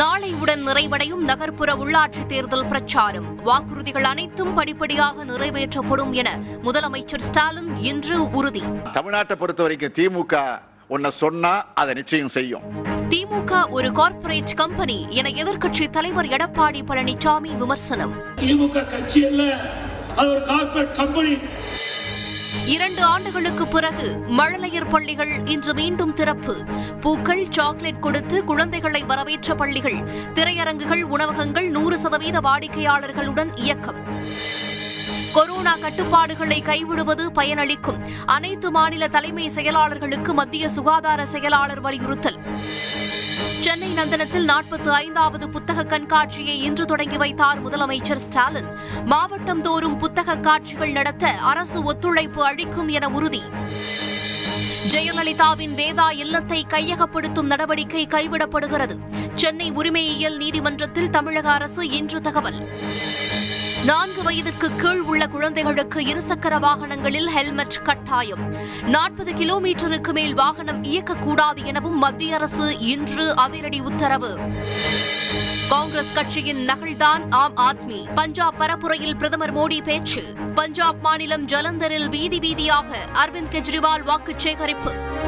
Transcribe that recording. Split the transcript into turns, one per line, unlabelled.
நாளையுடன் நிறைவடையும் நகர்ப்புற உள்ளாட்சி தேர்தல் பிரச்சாரம். வாக்குறுதிகள் அனைத்தும் படிப்படியாக நிறைவேற்றப்படும் என முதலமைச்சர் ஸ்டாலின் இன்று உறுதி.
தமிழ்நாட்டை பொறுத்த வரைக்கும் திமுக உன்னை சொன்னா அதை நிச்சயம் செய்யும்.
திமுக ஒரு கார்ப்பரேட் கம்பெனி என எதிர்க்கட்சி தலைவர் எடப்பாடி பழனிசாமி விமர்சனம்.
திமுக கட்சி அல்ல அது ஒரு கம்பெனி.
இரண்டு ஆண்டுகளுக்கு பிறகு மழலையர் பள்ளிகள் இன்று மீண்டும் திறப்பு. பூக்கள் சாக்லேட் கொடுத்து குழந்தைகளை வரவேற்ற பள்ளிகள். திரையரங்குகள் உணவகங்கள் நூறு சதவீத வாடிக்கையாளர்களுடன் இயக்கம். கொரோனா கட்டுப்பாடுகளை கைவிடுவது பயனளிக்கும். அனைத்து மாநில தலைமை செயலாளர்களுக்கு மத்திய சுகாதார செயலாளர் வலியுறுத்தல். சென்னை நந்தனத்தில் நாற்பத்தி ஐந்தாவது புத்தக கண்காட்சியை இன்று தொடங்கி வைத்தார் முதலமைச்சர் ஸ்டாலின். மாவட்டம் தோறும் புத்தக காட்சிகள் நடத்த அரசு ஒத்துழைப்பு அளிக்கும் என உறுதி. ஜெயலலிதாவின் வேதா இல்லத்தை கையகப்படுத்தும் நடவடிக்கை கைவிடப்படுகிறது. சென்னை உரிமையியல் நீதிமன்றத்தில் தமிழக அரசு இன்று தகவல். நான்கு வயதுக்கு கீழ் உள்ள குழந்தைகளுக்கு இருசக்கர வாகனங்களில் ஹெல்மெட் கட்டாயம். நாற்பது கிலோமீட்டருக்கு மேல் வாகனம் இயக்கக்கூடாது எனவும் மத்திய அரசு இன்று அதிரடி உத்தரவு. காங்கிரஸ் கட்சியின் நகல்தான் ஆம் ஆத்மி. பஞ்சாப் பரப்புரையில் பிரதமர் மோடி பேச்சு. பஞ்சாப் மாநிலம் ஜலந்தரில் வீதி வீதியாக அரவிந்த் கெஜ்ரிவால் வாக்கு சேகரிப்பு.